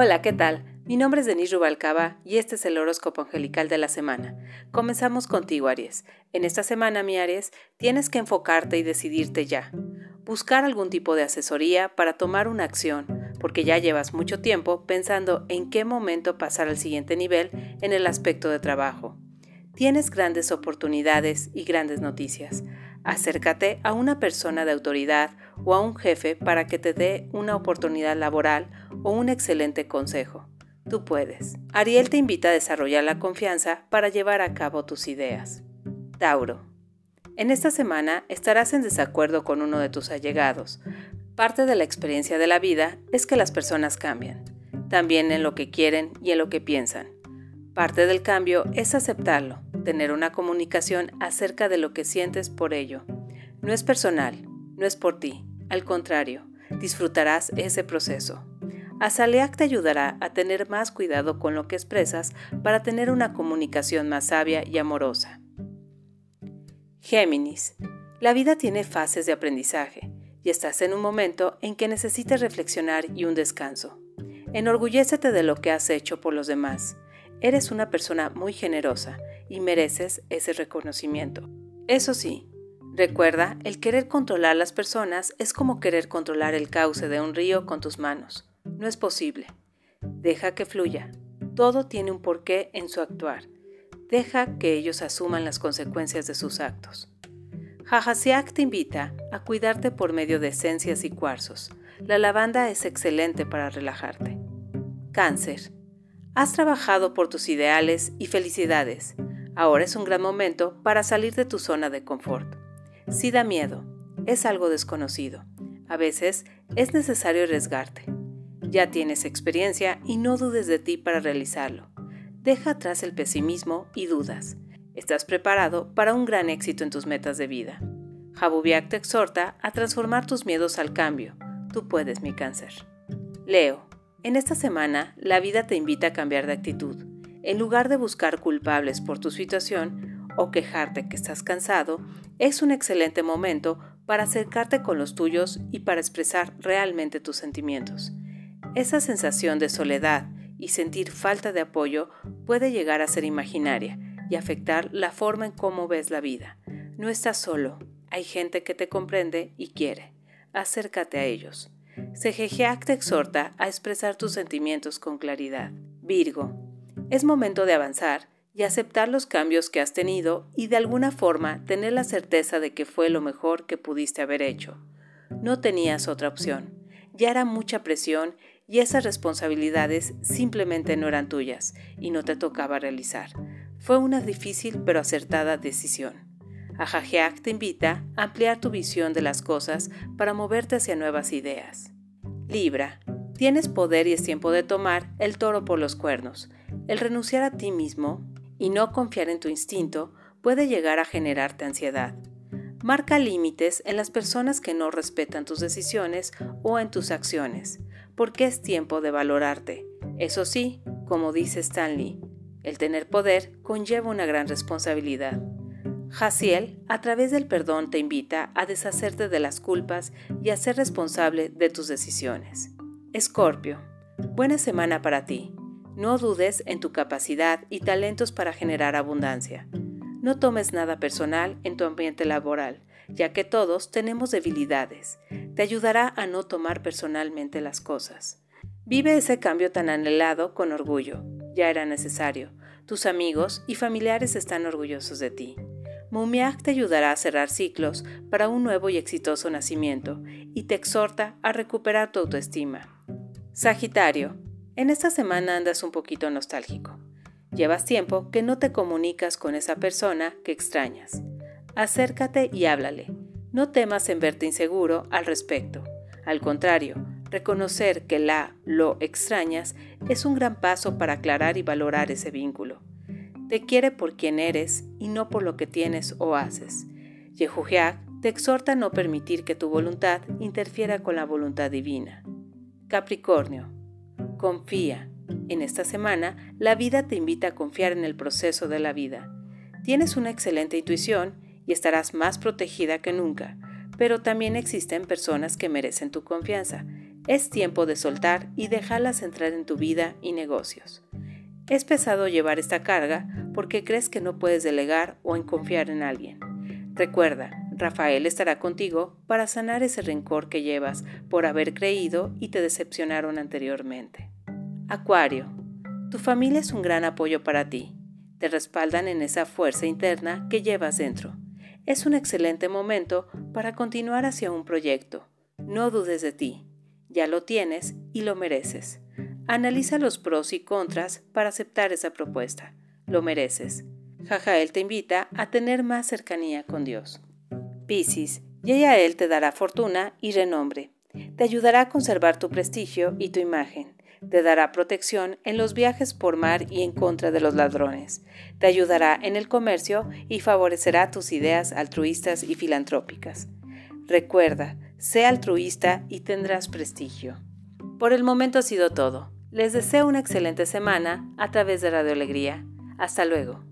Hola, ¿qué tal? Mi nombre es Denise Rubalcaba y este es el horóscopo angelical de la semana. Comenzamos contigo, Aries. En esta semana, mi Aries, tienes que enfocarte y decidirte ya. Buscar algún tipo de asesoría para tomar una acción, porque ya llevas mucho tiempo pensando en qué momento pasar al siguiente nivel en el aspecto de trabajo. Tienes grandes oportunidades y grandes noticias. Acércate a una persona de autoridad o a un jefe para que te dé una oportunidad laboral o un excelente consejo. Tú puedes. Ariel te invita a desarrollar la confianza para llevar a cabo tus ideas. Tauro. En esta semana estarás en desacuerdo con uno de tus allegados. Parte de la experiencia de la vida es que las personas cambian, también en lo que quieren y en lo que piensan. Parte del cambio es aceptarlo, tener una comunicación acerca de lo que sientes por ello. No es personal, no es por ti, al contrario, disfrutarás ese proceso. Azaleak te ayudará a tener más cuidado con lo que expresas para tener una comunicación más sabia y amorosa. Géminis. La vida tiene fases de aprendizaje y estás en un momento en que necesitas reflexionar y un descanso. Enorgullécete de lo que has hecho por los demás. Eres una persona muy generosa y mereces ese reconocimiento. Eso sí, recuerda, el querer controlar las personas es como querer controlar el cauce de un río con tus manos. No es posible. Deja que fluya. Todo tiene un porqué en su actuar. Deja que ellos asuman las consecuencias de sus actos. Jajasiak te invita a cuidarte por medio de esencias y cuarzos. La lavanda es excelente para relajarte. Cáncer. Has trabajado por tus ideales y felicidades. Ahora es un gran momento para salir de tu zona de confort. Si da miedo, es algo desconocido. A veces es necesario arriesgarte. Ya tienes experiencia y no dudes de ti para realizarlo. Deja atrás el pesimismo y dudas. Estás preparado para un gran éxito en tus metas de vida. Jabubiak te exhorta a transformar tus miedos al cambio. Tú puedes, mi cáncer. Leo. En esta semana, la vida te invita a cambiar de actitud. En lugar de buscar culpables por tu situación o quejarte que estás cansado, es un excelente momento para acercarte con los tuyos y para expresar realmente tus sentimientos. Esa sensación de soledad y sentir falta de apoyo puede llegar a ser imaginaria y afectar la forma en cómo ves la vida. No estás solo, hay gente que te comprende y quiere. Acércate a ellos. Sejejeac te exhorta a expresar tus sentimientos con claridad. Virgo, es momento de avanzar y aceptar los cambios que has tenido y de alguna forma tener la certeza de que fue lo mejor que pudiste haber hecho. No tenías otra opción. Ya era mucha presión y esas responsabilidades simplemente no eran tuyas y no te tocaba realizar. Fue una difícil pero acertada decisión. Ajajeak te invita a ampliar tu visión de las cosas para moverte hacia nuevas ideas. Libra, tienes poder y es tiempo de tomar el toro por los cuernos. El renunciar a ti mismo y no confiar en tu instinto puede llegar a generarte ansiedad. Marca límites en las personas que no respetan tus decisiones o en tus acciones, porque es tiempo de valorarte. Eso sí, como dice Stanley, el tener poder conlleva una gran responsabilidad. Jaciel, a través del perdón, te invita a deshacerte de las culpas y a ser responsable de tus decisiones. Escorpio, buena semana para ti. No dudes en tu capacidad y talentos para generar abundancia. No tomes nada personal en tu ambiente laboral, ya que todos tenemos debilidades. Te ayudará a no tomar personalmente las cosas. Vive ese cambio tan anhelado con orgullo. Ya era necesario. Tus amigos y familiares están orgullosos de ti. Mumiak te ayudará a cerrar ciclos para un nuevo y exitoso nacimiento y te exhorta a recuperar tu autoestima. Sagitario, en esta semana andas un poquito nostálgico. Llevas tiempo que no te comunicas con esa persona que extrañas. Acércate y háblale. No temas en verte inseguro al respecto. Al contrario, reconocer que la lo extrañas es un gran paso para aclarar y valorar ese vínculo. Te quiere por quien eres y no por lo que tienes o haces. Yehujiak te exhorta a no permitir que tu voluntad interfiera con la voluntad divina. Capricornio, confía. En esta semana, la vida te invita a confiar en el proceso de la vida. Tienes una excelente intuición y estarás más protegida que nunca, pero también existen personas que merecen tu confianza. Es tiempo de soltar y dejarlas entrar en tu vida y negocios. Es pesado llevar esta carga porque crees que no puedes delegar o en confiar en alguien. Recuerda, Rafael estará contigo para sanar ese rencor que llevas por haber creído y te decepcionaron anteriormente. Acuario, tu familia es un gran apoyo para ti. Te respaldan en esa fuerza interna que llevas dentro. Es un excelente momento para continuar hacia un proyecto. No dudes de ti. Ya lo tienes y lo mereces. Analiza los pros y contras para aceptar esa propuesta. Lo mereces. Jajael te invita a tener más cercanía con Dios. Piscis, y a Él te dará fortuna y renombre. Te ayudará a conservar tu prestigio y tu imagen. Te dará protección en los viajes por mar y en contra de los ladrones. Te ayudará en el comercio y favorecerá tus ideas altruistas y filantrópicas. Recuerda, sé altruista y tendrás prestigio. Por el momento ha sido todo. Les deseo una excelente semana a través de Radio Alegría. Hasta luego.